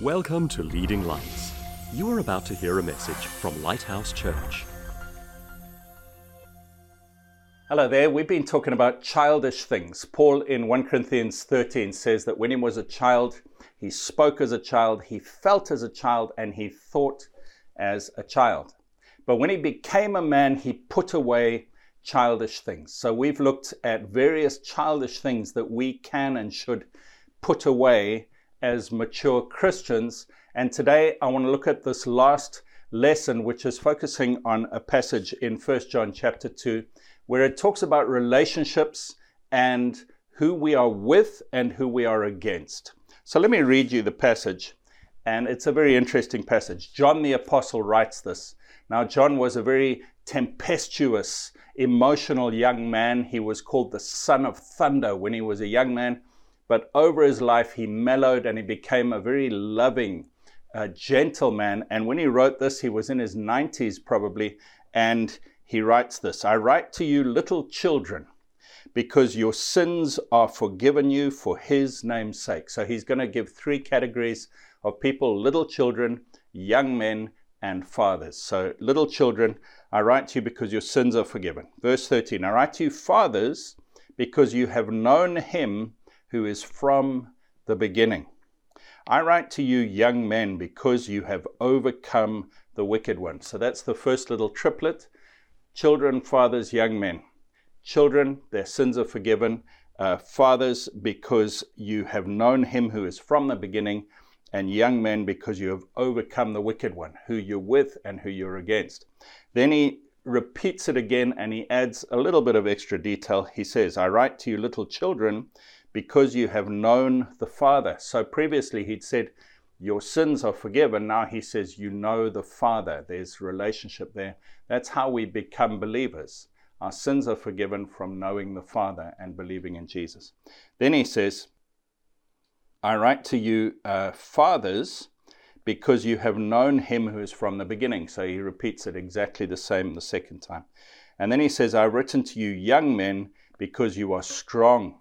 Welcome to Leading Lights. You are about to hear a message from Lighthouse Church. Hello there. We've been talking about childish things. Paul in 1 Corinthians 13 says that when he was a child, he spoke as a child, he felt as a child, and he thought as a child. But when he became a man, he put away childish things. So we've looked at various childish things that we can and should put away as mature Christians. And today I want to look at this last lesson, which is focusing on a passage in 1 John chapter 2 where it talks about relationships and who we are with and who we are against. So let me read you the passage, and it's a very interesting passage. John the Apostle writes this. Now, John was a very tempestuous, emotional young man. He was called the son of thunder when he was a young man, but over his life he mellowed and he became a very loving, uh. And when he wrote this, he was in his 90s probably, and he writes this I write to you, little children, because your sins are forgiven you for his name's sake. So he's going to give three categories of people little children, young men, and fathers. So, little children, I write to you because your sins are forgiven. Verse 13 I write to you, fathers, because you have known him who is from the beginning. I write to you, young men, because you have overcome the wicked one. So that's the first little triplet children, fathers, young men. Children, their sins are forgiven. Uh, fathers, because you have known him who is from the beginning. And young men, because you have overcome the wicked one, who you're with and who you're against. Then he repeats it again and he adds a little bit of extra detail. He says, I write to you, little children, because you have known the Father. So previously he'd said, Your sins are forgiven. Now he says, You know the Father. There's relationship there. That's how we become believers. Our sins are forgiven from knowing the Father and believing in Jesus. Then he says, I write to you, uh, fathers, because you have known him who is from the beginning. So he repeats it exactly the same the second time. And then he says, I've written to you, young men, because you are strong,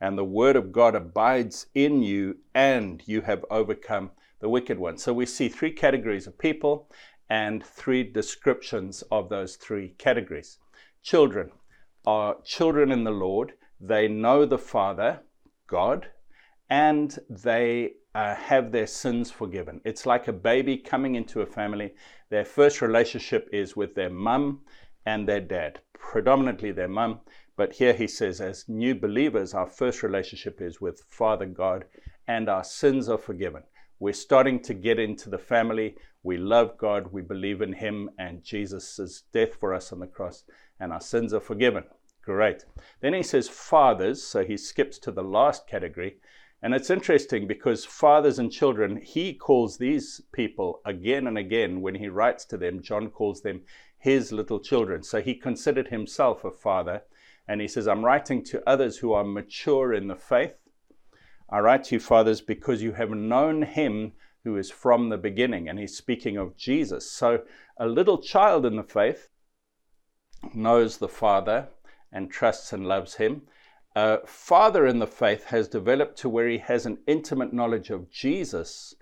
and the word of God abides in you, and you have overcome the wicked one. So we see three categories of people, and three descriptions of those three categories. Children are children in the Lord, they know the Father, God, and they uh, have their sins forgiven. It's like a baby coming into a family. Their first relationship is with their mum and their dad, predominantly their mum. But here he says, as new believers, our first relationship is with Father God, and our sins are forgiven. We're starting to get into the family. We love God, we believe in Him, and Jesus' death for us on the cross, and our sins are forgiven. Great. Then he says fathers, so he skips to the last category. And it's interesting because fathers and children, he calls these people again and again when he writes to them, John calls them his little children. So he considered himself a father. And he says, I'm writing to others who are mature in the faith I write to you, fathers, because you have known him who is from the beginning. And he's speaking of Jesus. So a little child in the faith knows the Father and trusts and loves him. A father in the faith has developed to where he has an intimate knowledge of Jesus.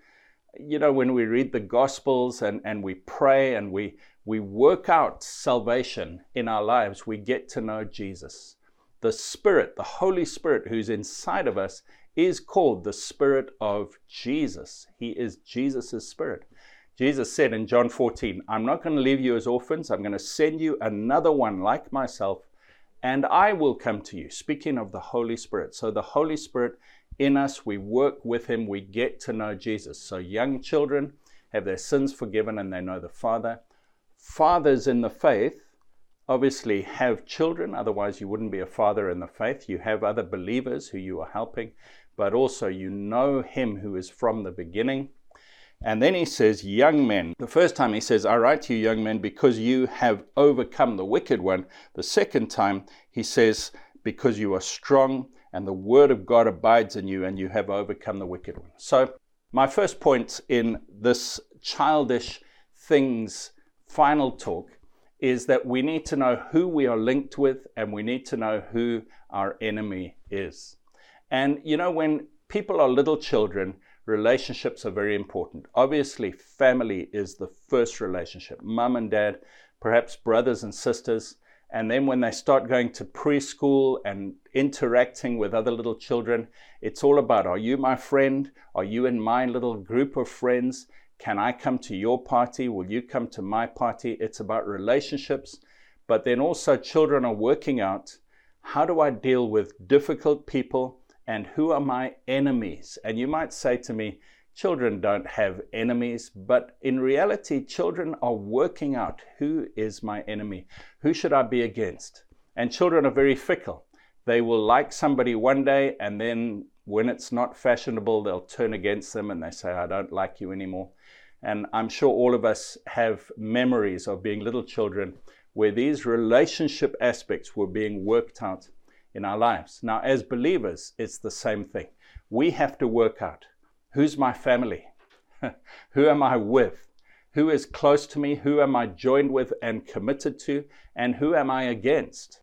You know, when we read the Gospels and, and we pray and we, we work out salvation in our lives, we get to know Jesus. The Spirit, the Holy Spirit who's inside of us, is called the Spirit of Jesus. He is Jesus' Spirit. Jesus said in John 14, I'm not going to leave you as orphans. I'm going to send you another one like myself, and I will come to you. Speaking of the Holy Spirit. So, the Holy Spirit in us, we work with Him, we get to know Jesus. So, young children have their sins forgiven and they know the Father. Fathers in the faith obviously have children, otherwise, you wouldn't be a father in the faith. You have other believers who you are helping but also you know him who is from the beginning. And then he says, Young men. The first time he says, I write to you, young men, because you have overcome the wicked one. The second time he says, Because you are strong and the word of God abides in you and you have overcome the wicked one. So, my first point in this childish things final talk is that we need to know who we are linked with and we need to know who our enemy is. And you know, when people are little children, relationships are very important. Obviously, family is the first relationship mum and dad, perhaps brothers and sisters. And then when they start going to preschool and interacting with other little children, it's all about are you my friend? Are you in my little group of friends? Can I come to your party? Will you come to my party? It's about relationships. But then also, children are working out how do I deal with difficult people and who are my enemies? And you might say to me, children don't have enemies, but in reality, children are working out who is my enemy? Who should I be against? And children are very fickle. They will like somebody one day, and then when it's not fashionable, they'll turn against them and they say, I don't like you anymore. And I'm sure all of us have memories of being little children where these relationship aspects were being worked out in our lives. Now, as believers, it's the same thing. We have to work out who's my family? who am I with? Who is close to me? Who am I joined with and committed to? And who am I against?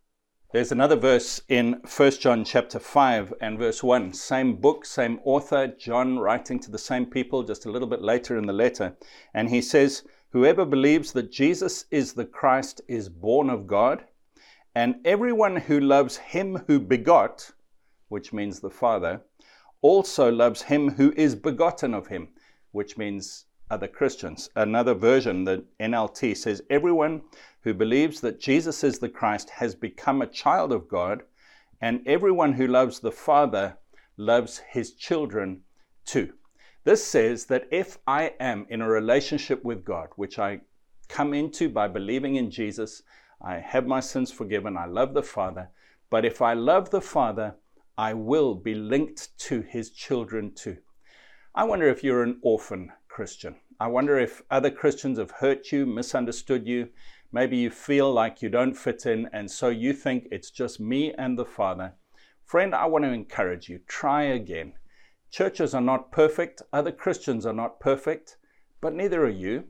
There's another verse in 1 John chapter 5 and verse 1. Same book, same author, John writing to the same people just a little bit later in the letter. And he says, Whoever believes that Jesus is the Christ is born of God, and everyone who loves him who begot, which means the Father, also loves him who is begotten of him, which means other Christians. Another version, the NLT, says, Everyone who believes that Jesus is the Christ has become a child of God, and everyone who loves the Father loves his children too. This says that if I am in a relationship with God, which I come into by believing in Jesus, I have my sins forgiven, I love the Father, but if I love the Father, I will be linked to his children too. I wonder if you're an orphan Christian. I wonder if other Christians have hurt you, misunderstood you, Maybe you feel like you don't fit in, and so you think it's just me and the Father. Friend, I want to encourage you try again. Churches are not perfect, other Christians are not perfect, but neither are you,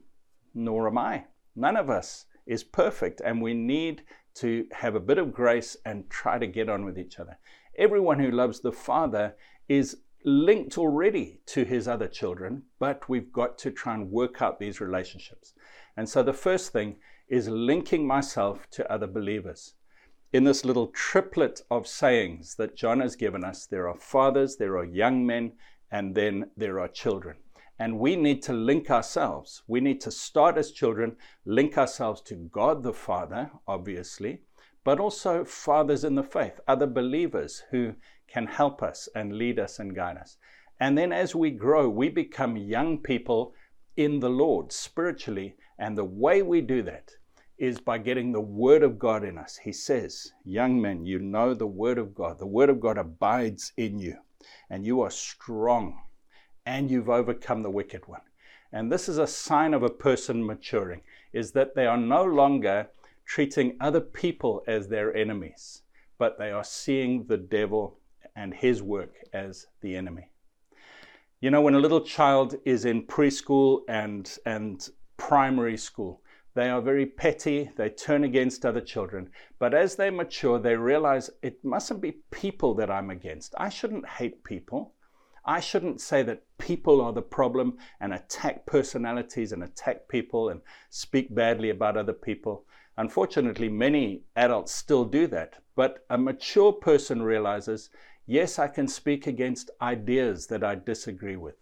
nor am I. None of us is perfect, and we need to have a bit of grace and try to get on with each other. Everyone who loves the Father is linked already to his other children, but we've got to try and work out these relationships. And so the first thing is linking myself to other believers. In this little triplet of sayings that John has given us, there are fathers, there are young men, and then there are children. And we need to link ourselves. We need to start as children, link ourselves to God the Father, obviously, but also fathers in the faith, other believers who can help us and lead us and guide us. And then as we grow, we become young people in the Lord spiritually. And the way we do that is by getting the Word of God in us. He says, Young men, you know the Word of God. The Word of God abides in you, and you are strong, and you've overcome the wicked one. And this is a sign of a person maturing, is that they are no longer treating other people as their enemies, but they are seeing the devil and his work as the enemy. You know, when a little child is in preschool and, and primary school, they are very petty, they turn against other children. But as they mature, they realize it mustn't be people that I'm against. I shouldn't hate people. I shouldn't say that people are the problem and attack personalities and attack people and speak badly about other people. Unfortunately, many adults still do that. But a mature person realizes yes, I can speak against ideas that I disagree with.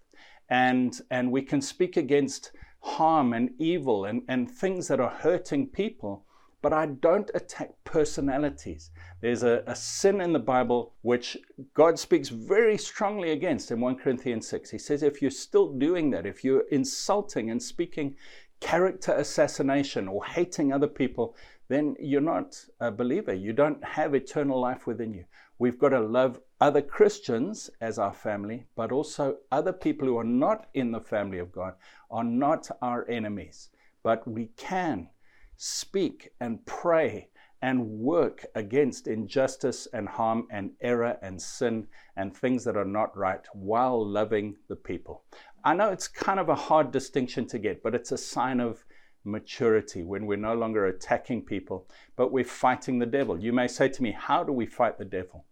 And, and we can speak against harm and evil and, and things that are hurting people, but I don't attack personalities. There's a, a, sin in the Bible which God speaks very strongly against in 1 Corinthians 6. He says, if you're still doing that, if you're insulting and speaking character assassination or hating other people, then you're not a believer. You don't have eternal life within you. We've got to love other Christians as our family, but also other people who are not in the family of God are not our enemies. But we can speak and pray and work against injustice and harm and error and sin and things that are not right while loving the people. I know it's kind of a hard distinction to get, but it's a sign of maturity when we're no longer attacking people, but we're fighting the devil. You may say to me, How do we fight the devil?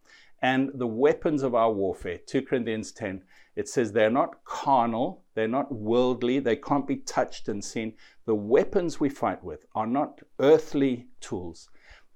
And the weapons of our warfare, 2 Corinthians 10, It says they're not carnal, they're not worldly, they can't be touched and seen. The weapons we fight with are not earthly tools,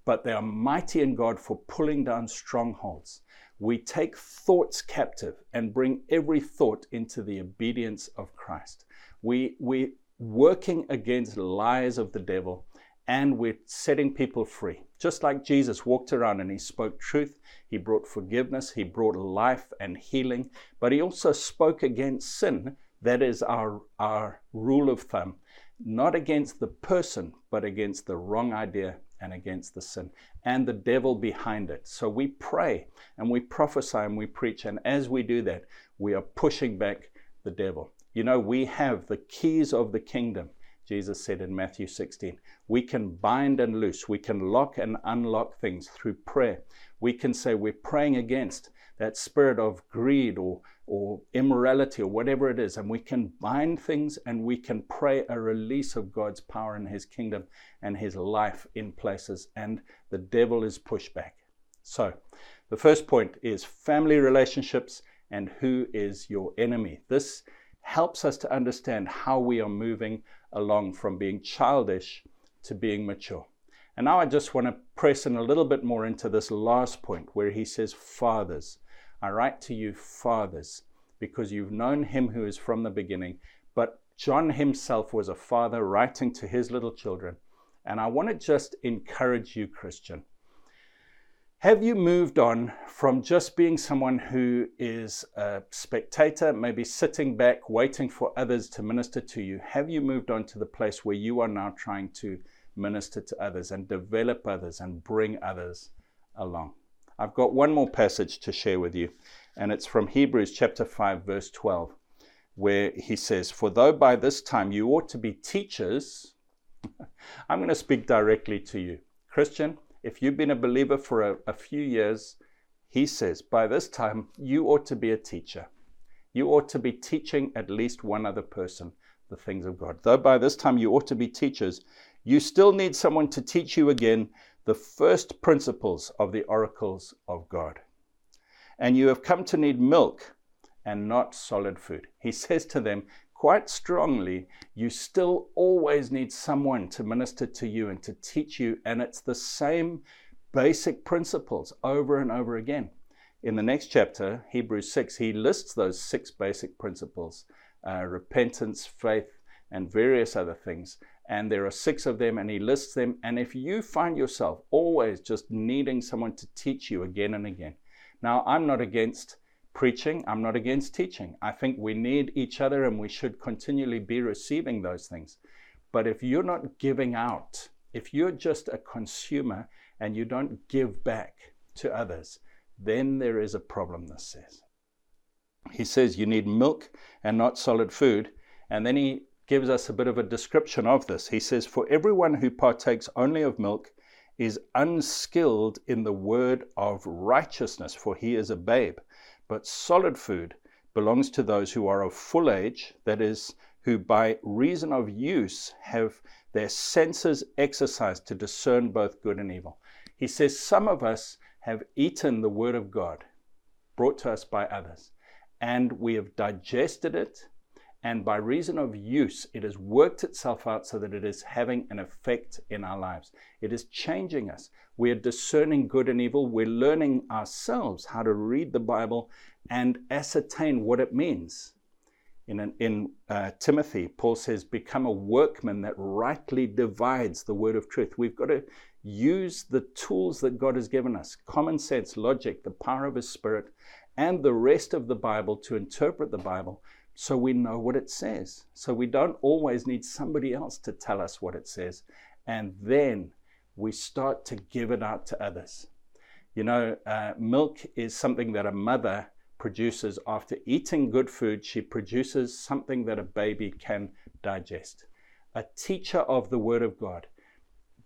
but they are mighty in God for pulling down strongholds. We take thoughts captive and bring every thought into the obedience of Christ. We, we working against lies of the devil and we're setting people free. Just like Jesus walked around and he spoke truth, he brought forgiveness, he brought life and healing, but he also spoke against sin. That is our, our rule of thumb, not against the person, but against the wrong idea and against the sin and the devil behind it. So we pray and we prophesy and we preach, and as we do that, we are pushing back the devil. You know, we have the keys of the kingdom. Jesus said in Matthew 16. We can bind and loose, we can lock and unlock things through prayer. We can say we're praying against that spirit of greed or, or immorality or whatever it is, and we can bind things and we can pray a release of God's power and His kingdom and His life in places, and the devil is pushed back. So, the first point is family relationships and who is your enemy. This helps us to understand how we are moving along from being childish to being mature. And now I just want to press in a little bit more into this last point where he says, Fathers, I write to you, fathers, because you've known him who is from the beginning. But John himself was a father writing to his little children. And I want to just encourage you, Christian, have you moved on from just being someone who is a spectator, maybe sitting back, waiting for others to minister to you? Have you moved on to the place where you are now trying to minister to others and develop others and bring others along? I've got one more passage to share with you, and it's from Hebrews chapter 5, verse 12, where he says, For though by this time you ought to be teachers, I'm going to speak directly to you. Christian, if you've been a believer for a, a few years, he says, by this time, you ought to be a teacher. You ought to be teaching at least one other person the things of God. Though by this time you ought to be teachers, you still need someone to teach you again the first principles of the oracles of God. And you have come to need milk and not solid food. He says to them, quite strongly, you still always need someone to minister to you and to teach you. And it's the same basic principles over and over again. In the next chapter, Hebrews 6, he lists those six basic principles uh, repentance, faith, and various other things. And there are six of them, and he lists them. And if you find yourself always just needing someone to teach you again and again, now I'm not against preaching. I'm not against teaching. I think we need each other and we should continually be receiving those things. But if you're not giving out, if you're just a consumer and you don't give back to others, then there is a problem, this says. He says you need milk and not solid food. And then he gives us a bit of a description of this. He says, For everyone who partakes only of milk is unskilled in the word of righteousness, for he is a babe. But solid food belongs to those who are of full age, that is, who by reason of use have their senses exercised to discern both good and evil. He says some of us have eaten the Word of God brought to us by others, and we have digested it, and by reason of use, it has worked itself out so that it is having an effect in our lives. It is changing us. We are discerning good and evil. We're learning ourselves how to read the Bible and ascertain what it means. In, an, in uh, Timothy, Paul says, Become a workman that rightly divides the word of truth. We've got to use the tools that God has given us common sense, logic, the power of His Spirit, and the rest of the Bible to interpret the Bible so we know what it says. So we don't always need somebody else to tell us what it says. And then we start to give it out to others. You know, uh, milk is something that a mother produces after eating good food. She produces something that a baby can digest. A teacher of the Word of God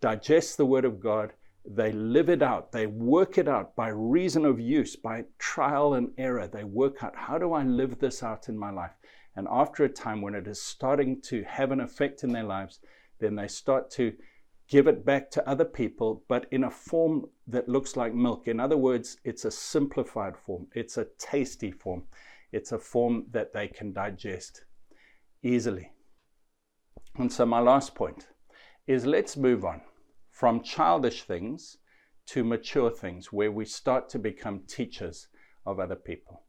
digests the Word of God. They live it out. They work it out by reason of use, by trial and error. They work out how do I live this out in my life? And after a time when it is starting to have an effect in their lives, then they start to give it back to other people, but in a form that looks like milk. In other words, it's a simplified form, it's a tasty form. it's a form that they can digest easily. And so, my last point is let's move on from childish things to mature things where we start to become teachers of other people.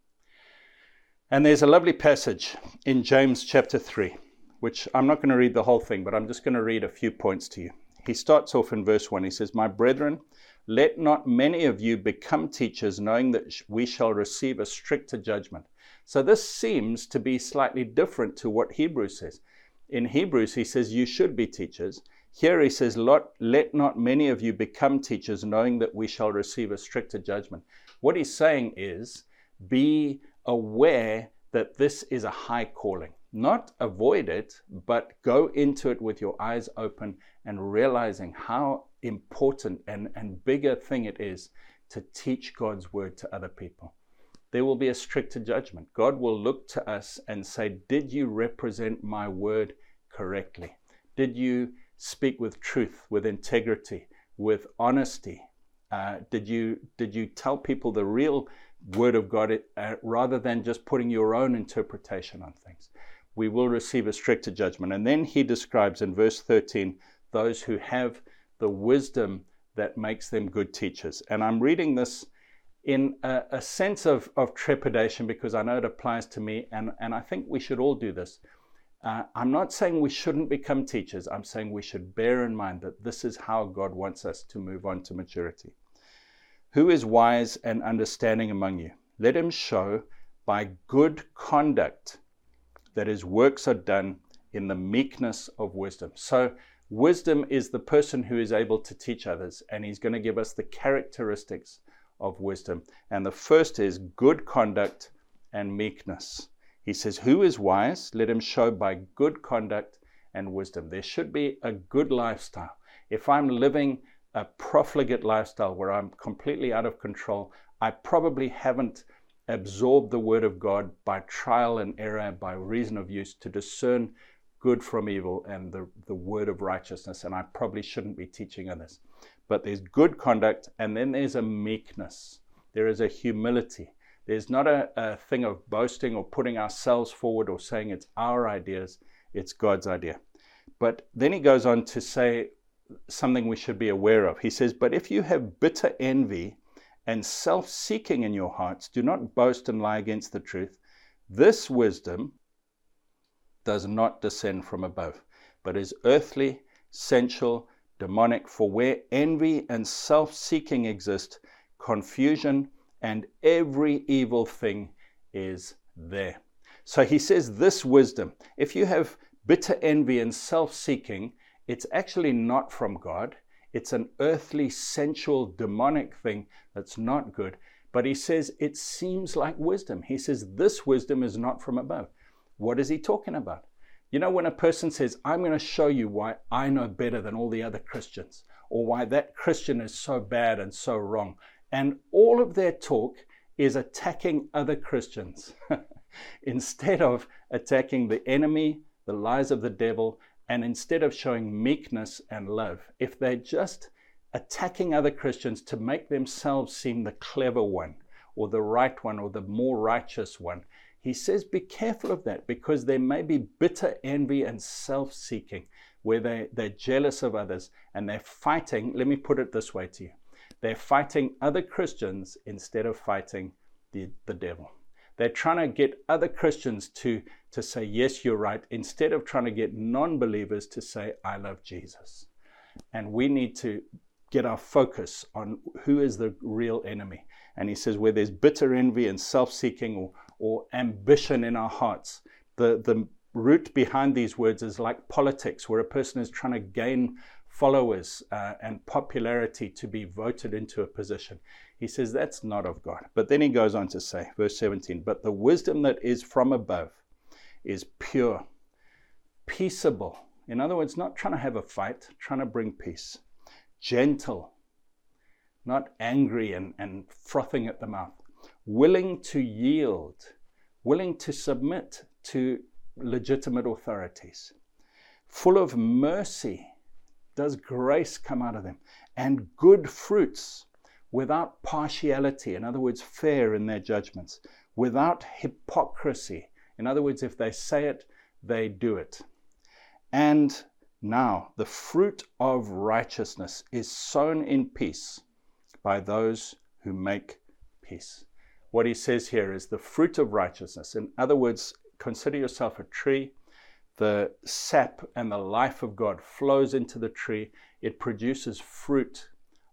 And there's a lovely passage in James chapter 3, which I'm not going to read the whole thing, but I'm just going to read a few points to you. He starts off in verse 1. He says, My brethren, let not many of you become teachers, knowing that we shall receive a stricter judgment. So this seems to be slightly different to what Hebrews says. In Hebrews, he says, You should be teachers. Here he says, Let not many of you become teachers, knowing that we shall receive a stricter judgment. What he's saying is, Be aware that this is a high calling. Not avoid it, but go into it with your eyes open and realizing how important and, and bigger thing it is to teach God's word to other people. There will be a stricter judgment. God will look to us and say, Did you represent my word correctly? Did you speak with truth, with integrity, with honesty? Uh, did you did you tell people the real word of God uh, rather than just putting your own interpretation on things? We will receive a stricter judgment. And then he describes in verse 13 those who have the wisdom that makes them good teachers. And I'm reading this in a, a, sense of, of trepidation because I know it applies to me, and, and I think we should all do this. Uh, I'm not saying we shouldn't become teachers. I'm saying we should bear in mind that this is how God wants us to move on to maturity. Who is wise and understanding among you? Let him show by good conduct that his works are done in the meekness of wisdom. So, wisdom is the person who is able to teach others, and he's going to give us the characteristics of wisdom. And the first is good conduct and meekness. He says, Who is wise? Let him show by good conduct and wisdom. There should be a good lifestyle. If I'm living a profligate lifestyle where I'm completely out of control, I probably haven't absorbed the word of God by trial and error, by reason of use to discern good from evil and the, the word of righteousness. And I probably shouldn't be teaching others. But there's good conduct, and then there's a meekness, there is a humility. There's not a, a thing of boasting or putting ourselves forward or saying it's our ideas, it's God's idea. But then he goes on to say something we should be aware of. He says, But if you have bitter envy and self seeking in your hearts, do not boast and lie against the truth. This wisdom does not descend from above, but is earthly, sensual, demonic. For where envy and self seeking exist, confusion and every evil thing is there. So he says, This wisdom, if you have bitter envy and self seeking, it's actually not from God. It's an earthly, sensual, demonic thing that's not good. But he says it seems like wisdom. He says this wisdom is not from above. What is he talking about? You know, when a person says, I'm going to show you why I know better than all the other Christians, or why that Christian is so bad and so wrong, and all of their talk is attacking other Christians instead of attacking the enemy, the lies of the devil, and instead of showing meekness and love. If they're just attacking other Christians to make themselves seem the clever one, or the right one, or the more righteous one, he says, Be careful of that because there may be bitter envy and self seeking where they, they're jealous of others and they're fighting. Let me put it this way to you they're fighting other Christians instead of fighting the, the devil. They're trying to get other Christians to, to say, Yes, you're right, instead of trying to get non believers to say, I love Jesus. And we need to get our focus on who is the real enemy. And he says, Where there's bitter envy and self seeking or or ambition in our hearts. The, the root behind these words is like politics, where a person is trying to gain followers uh, and popularity to be voted into a position. He says that's not of God. But then he goes on to say, verse 17, but the wisdom that is from above is pure, peaceable. In other words, not trying to have a fight, trying to bring peace, gentle, not angry and, and frothing at the mouth, willing to yield, willing to submit to legitimate authorities, full of mercy. Does grace come out of them? And good fruits without partiality, in other words, fair in their judgments, without hypocrisy. In other words, if they say it, they do it. And now the fruit of righteousness is sown in peace by those who make peace. What he says here is the fruit of righteousness. In other words, consider yourself a tree. The sap and the life of God flows into the tree. It produces fruit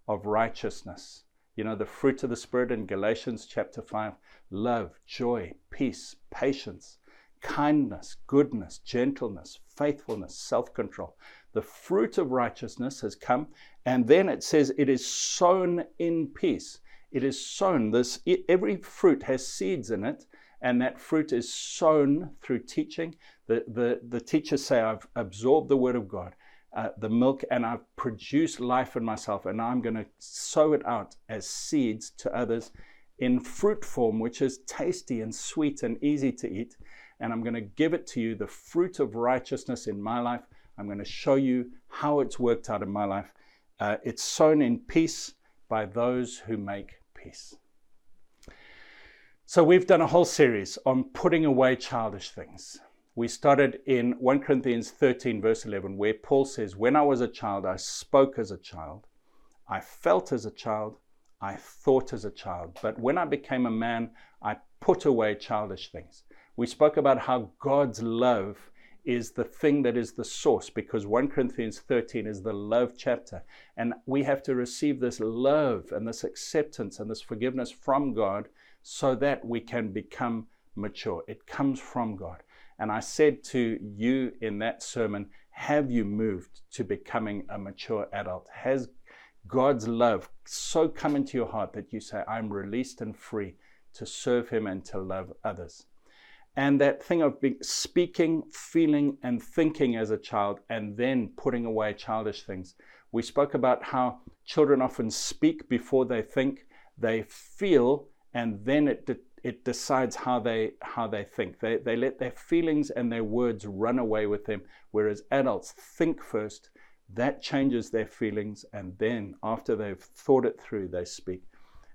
of righteousness. You know, the fruit of the Spirit in Galatians chapter 5 love, joy, peace, patience, kindness, goodness, gentleness, faithfulness, self control. The fruit of righteousness has come, and then it says it is sown in peace. It is sown. This every fruit has seeds in it, and that fruit is sown through teaching. The, the, the teachers say, I've absorbed the word of God, uh, the milk, and I've produced life in myself, and I'm going to sow it out as seeds to others in fruit form, which is tasty and sweet and easy to eat. And I'm going to give it to you, the fruit of righteousness in my life. I'm going to show you how it's worked out in my life. Uh, it's sown in peace by those who make peace. So, we've done a whole series on putting away childish things. We started in 1 Corinthians 13, verse 11, where Paul says, When I was a child, I spoke as a child, I felt as a child, I thought as a child. But when I became a man, I put away childish things. We spoke about how God's love is the thing that is the source because 1 Corinthians 13 is the love chapter. And we have to receive this love and this acceptance and this forgiveness from God so that we can become mature. It comes from God. And I said to you in that sermon, have you moved to becoming a mature adult? Has God's love so come into your heart that you say, I'm released and free to serve Him and to love others? And that thing of speaking, feeling, and thinking as a child, and then putting away childish things. We spoke about how children often speak before they think, they feel, and then it, de- it decides how they, how they think. They, they let their feelings and their words run away with them, whereas adults think first that changes their feelings, and then after they've thought it through, they speak.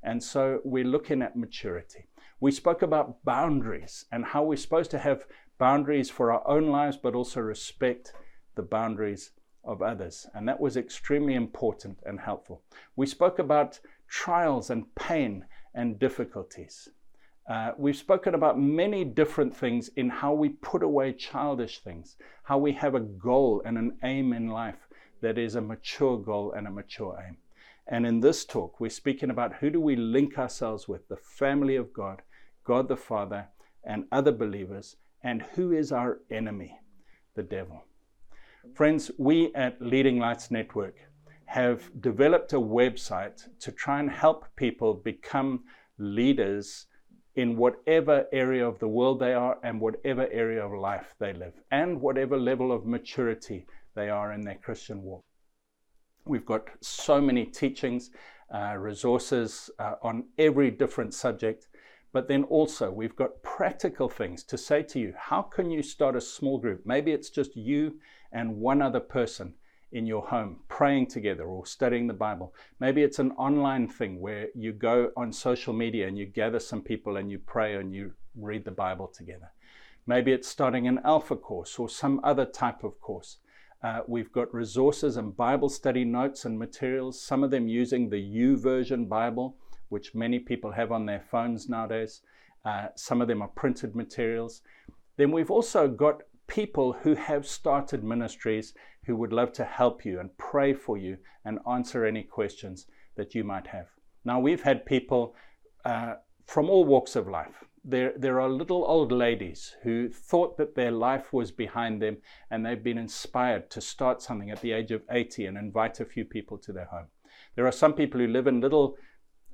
And so we're looking at maturity. We spoke about boundaries and how we're supposed to have boundaries for our own lives, but also respect the boundaries of others. And that was extremely important and helpful. We spoke about trials and pain and difficulties. Uh, we've spoken about many different things in how we put away childish things, how we have a goal and an aim in life that is a mature goal and a mature aim. And in this talk, we're speaking about who do we link ourselves with the family of God, God the Father, and other believers, and who is our enemy, the devil. Friends, we at Leading Lights Network have developed a website to try and help people become leaders in whatever area of the world they are and whatever area of life they live, and whatever level of maturity they are in their Christian walk. We've got so many teachings, uh, resources uh, on every different subject, but then also we've got practical things to say to you. How can you start a small group? Maybe it's just you and one other person in your home praying together or studying the Bible. Maybe it's an online thing where you go on social media and you gather some people and you pray and you read the Bible together. Maybe it's starting an alpha course or some other type of course. Uh, we've got resources and Bible study notes and materials, some of them using the YouVersion Bible, which many people have on their phones nowadays. Uh, some of them are printed materials. Then we've also got people who have started ministries who would love to help you and pray for you and answer any questions that you might have. Now, we've had people uh, from all walks of life there, there are little old ladies who thought that their life was behind them and they've been inspired to start something at the age of 80 and invite a few people to their home. There are some people who live in little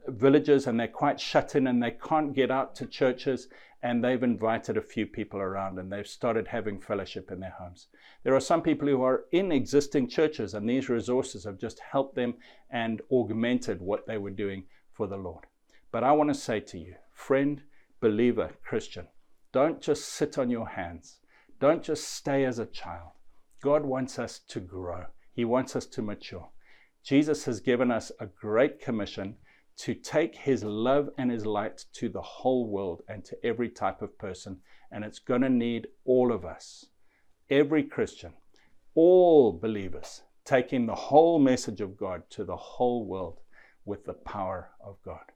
villages and they're quite shut in and they can't get out to churches and they've invited a few people around and they've started having fellowship in their homes. There are some people who are in existing churches and these resources have just helped them and augmented what they were doing for the Lord. But I want to say to you, friend, believer, Christian, don't just sit on your hands. Don't just stay as a child. God wants us to grow, He wants us to mature. Jesus has given us a great commission to take his love and his light to the whole world and to every type of person. And it's going to need all of us, every Christian, all believers, taking the whole message of God to the whole world with the power of God.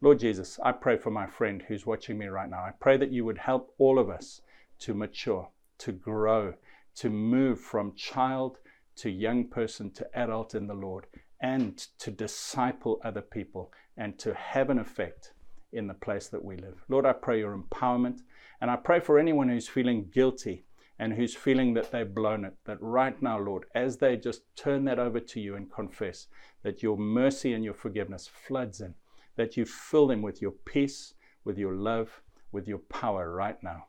Lord Jesus, I pray for my friend who's watching me right now. I pray that you would help all of us to mature, to grow, to move from child to young person to adult in the Lord, and to disciple other people and to have an effect in the place that we live. Lord, I pray your empowerment. And I pray for anyone who's feeling guilty and who's feeling that they've blown it, that right now, Lord, as they just turn that over to you and confess, that your mercy and your forgiveness floods in, that you fill them with your peace, with your love, with your power right now.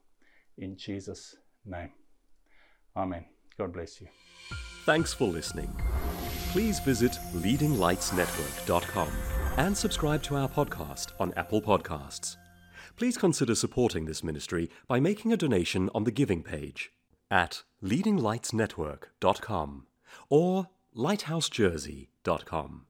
In Jesus' name. Amen. God bless you. Thanks for listening. Please visit leadinglightsnetwork.com and subscribe to our podcast on Apple Podcasts. Please consider supporting this ministry by making a donation on the giving page at leadinglightsnetwork.com or lighthousejersey.com.